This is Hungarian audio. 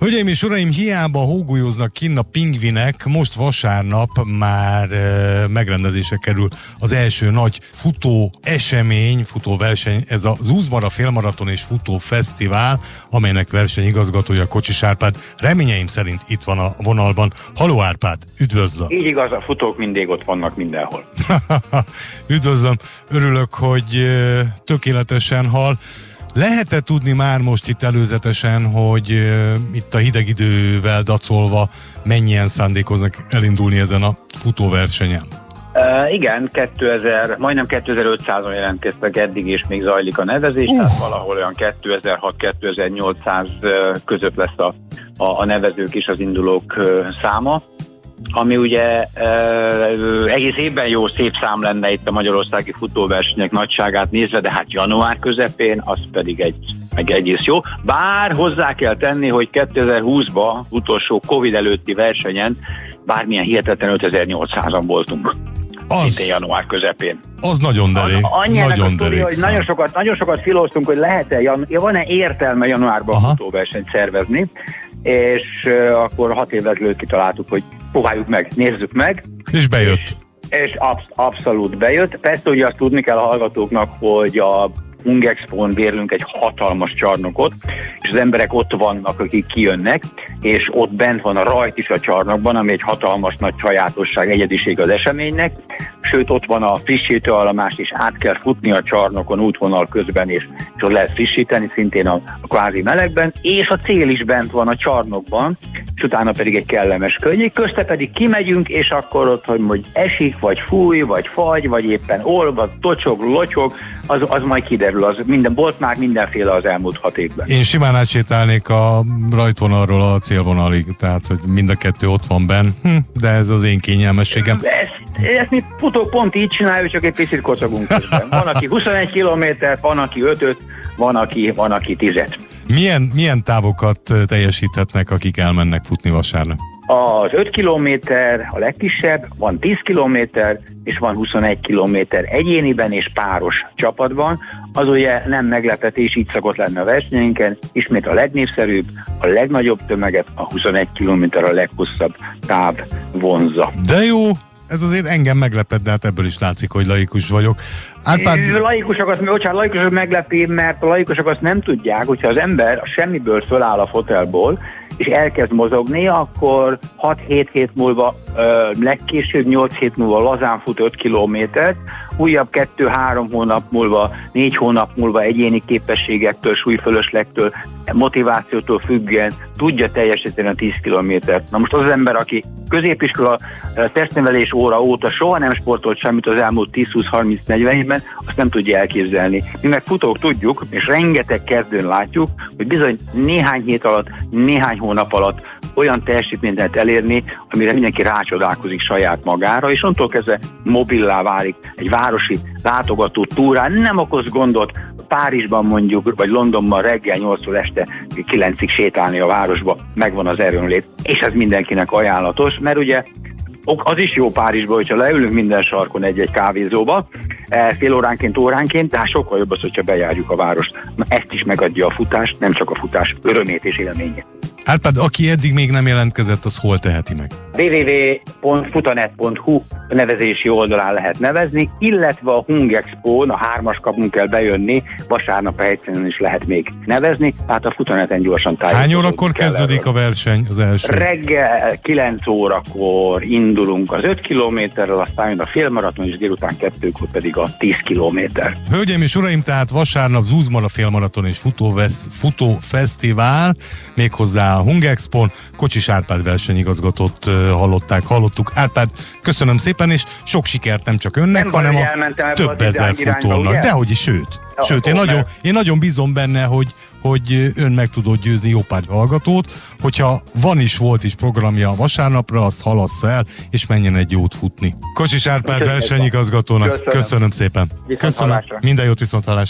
Hölgyeim és uraim, hiába hógolyóznak kinn a pingvinek, most vasárnap már e, megrendezése kerül az első nagy futó esemény, futó verseny, ez a Zúzmara félmaraton és futó fesztivál, amelynek versenyigazgatója Kocsis Árpád. Reményeim szerint itt van a vonalban. Haló Árpád, üdvözlöm! Így igaz, a futók mindig ott vannak mindenhol. üdvözlöm, örülök, hogy tökéletesen hal. Lehet-e tudni már most itt előzetesen, hogy uh, itt a hideg idővel dacolva mennyien szándékoznak elindulni ezen a futóversenyen? Uh, igen, 2000, majdnem 2500-on jelentkeztek eddig, és még zajlik a nevezés, uh. tehát valahol olyan 2600-2800 között lesz a, a, a nevezők és az indulók száma ami ugye uh, egész évben jó szép szám lenne itt a magyarországi futóversenyek nagyságát nézve, de hát január közepén az pedig egy meg egész jó. Bár hozzá kell tenni, hogy 2020-ban utolsó Covid előtti versenyen bármilyen hihetetlen 5800-an voltunk. Az, Szintén január közepén. Az nagyon derék. Annyi nagyon a sztori, hogy nagyon sokat, nagyon sokat filóztunk, hogy lehet-e, van-e értelme januárban Aha. futóversenyt szervezni, és akkor hat évvel ezelőtt kitaláltuk, hogy próbáljuk meg, nézzük meg. És bejött. És, és absz- abszolút bejött. Persze ugye azt tudni kell a hallgatóknak, hogy a Hungexpo-n bérlünk egy hatalmas csarnokot, és az emberek ott vannak, akik kijönnek, és ott bent van a rajt is a csarnokban, ami egy hatalmas nagy sajátosság, egyediség az eseménynek, sőt ott van a frissítőállomás, és át kell futni a csarnokon útvonal közben, és, és ott lehet frissíteni, szintén a, a kvázi melegben, és a cél is bent van a csarnokban, és utána pedig egy kellemes könnyű, közte pedig kimegyünk, és akkor ott, hogy hogy esik, vagy fúj, vagy fagy, vagy éppen olvad, tocsog, locsog, az, az majd kiderül, az minden, volt már mindenféle az elmúlt hat évben. Én simán átsétálnék a rajtvonalról a célvonalig, tehát hogy mind a kettő ott van benn, hm, de ez az én kényelmességem. Ezt, ezt mi futók pont így csináljuk, csak egy picit kocogunk közben. Van, aki 21 kilométert, van, aki 5 van, aki, van, aki 10 milyen, milyen távokat teljesíthetnek, akik elmennek futni vasárnap? Az 5 kilométer a legkisebb, van 10 kilométer, és van 21 kilométer egyéniben és páros csapatban. Az ugye nem meglepetés, így szokott lenni a versenyeinken. Ismét a legnépszerűbb, a legnagyobb tömeget, a 21 kilométer a leghosszabb táv vonza. De jó, ez azért engem meglepett, de hát ebből is látszik, hogy laikus vagyok. Árpád... Laikusok azt, bocsánat, laikusok meglepi, mert a laikusok azt nem tudják, hogyha az ember semmiből föláll a fotelból, és elkezd mozogni, akkor 6-7 hét múlva, ö, legkésőbb 8 hét múlva lazán fut 5 kilométert, újabb 2-3 hónap múlva, 4 hónap múlva egyéni képességektől, súlyfölöslegtől, motivációtól függően tudja teljesíteni a 10 kilométert. Na most az, az ember, aki középiskola testnevelés óra óta soha nem sportolt semmit az elmúlt 10-20-30-40 évben, azt nem tudja elképzelni. Mi meg futók tudjuk, és rengeteg kezdőn látjuk, hogy bizony néhány hét alatt, néhány hónap alatt olyan teljesítményt lehet elérni, amire mindenki rácsodálkozik saját magára, és onnantól kezdve mobillá válik egy városi látogató túrán, nem okoz gondot, Párizsban mondjuk, vagy Londonban reggel 8 este 9-ig sétálni a városba, megvan az erőnlét, és ez mindenkinek ajánlatos, mert ugye az is jó Párizsban, hogyha leülünk minden sarkon egy-egy kávézóba, fél óránként, óránként, de hát sokkal jobb az, hogyha bejárjuk a várost. Na, ezt is megadja a futás, nem csak a futás örömét és élményét. Árpád, aki eddig még nem jelentkezett, az hol teheti meg? www.futanet.hu nevezési oldalán lehet nevezni, illetve a Hung expo a hármas kapunk kell bejönni, vasárnap a helyszínen is lehet még nevezni, tehát a Futaneten gyorsan tájékozódunk. Hány órakor kezdődik erről. a verseny az első? Reggel 9 órakor indulunk az 5 kilométerrel, aztán jön a félmaraton, és délután kettőkor pedig a 10 kilométer. Hölgyeim és uraim, tehát vasárnap Zúzmar a félmaraton és futóvesz, futófesztivál, méghozzá a Hung Expo-n. Kocsis Árpád versenyigazgatót hallották, hallottuk. Árpád, köszönöm szépen, és sok sikert nem csak önnek, nem hanem a több ezer futónak. Dehogy is, sőt. Sőt, én nagyon, én nagyon bízom benne, hogy, hogy ön meg tudott győzni jó pár hallgatót, hogyha van is, volt is programja a vasárnapra, azt halassza el, és menjen egy jót futni. Kocsis Árpád versenyigazgatónak, köszönöm, köszönöm szépen. Köszönöm, minden jót viszont hallásra.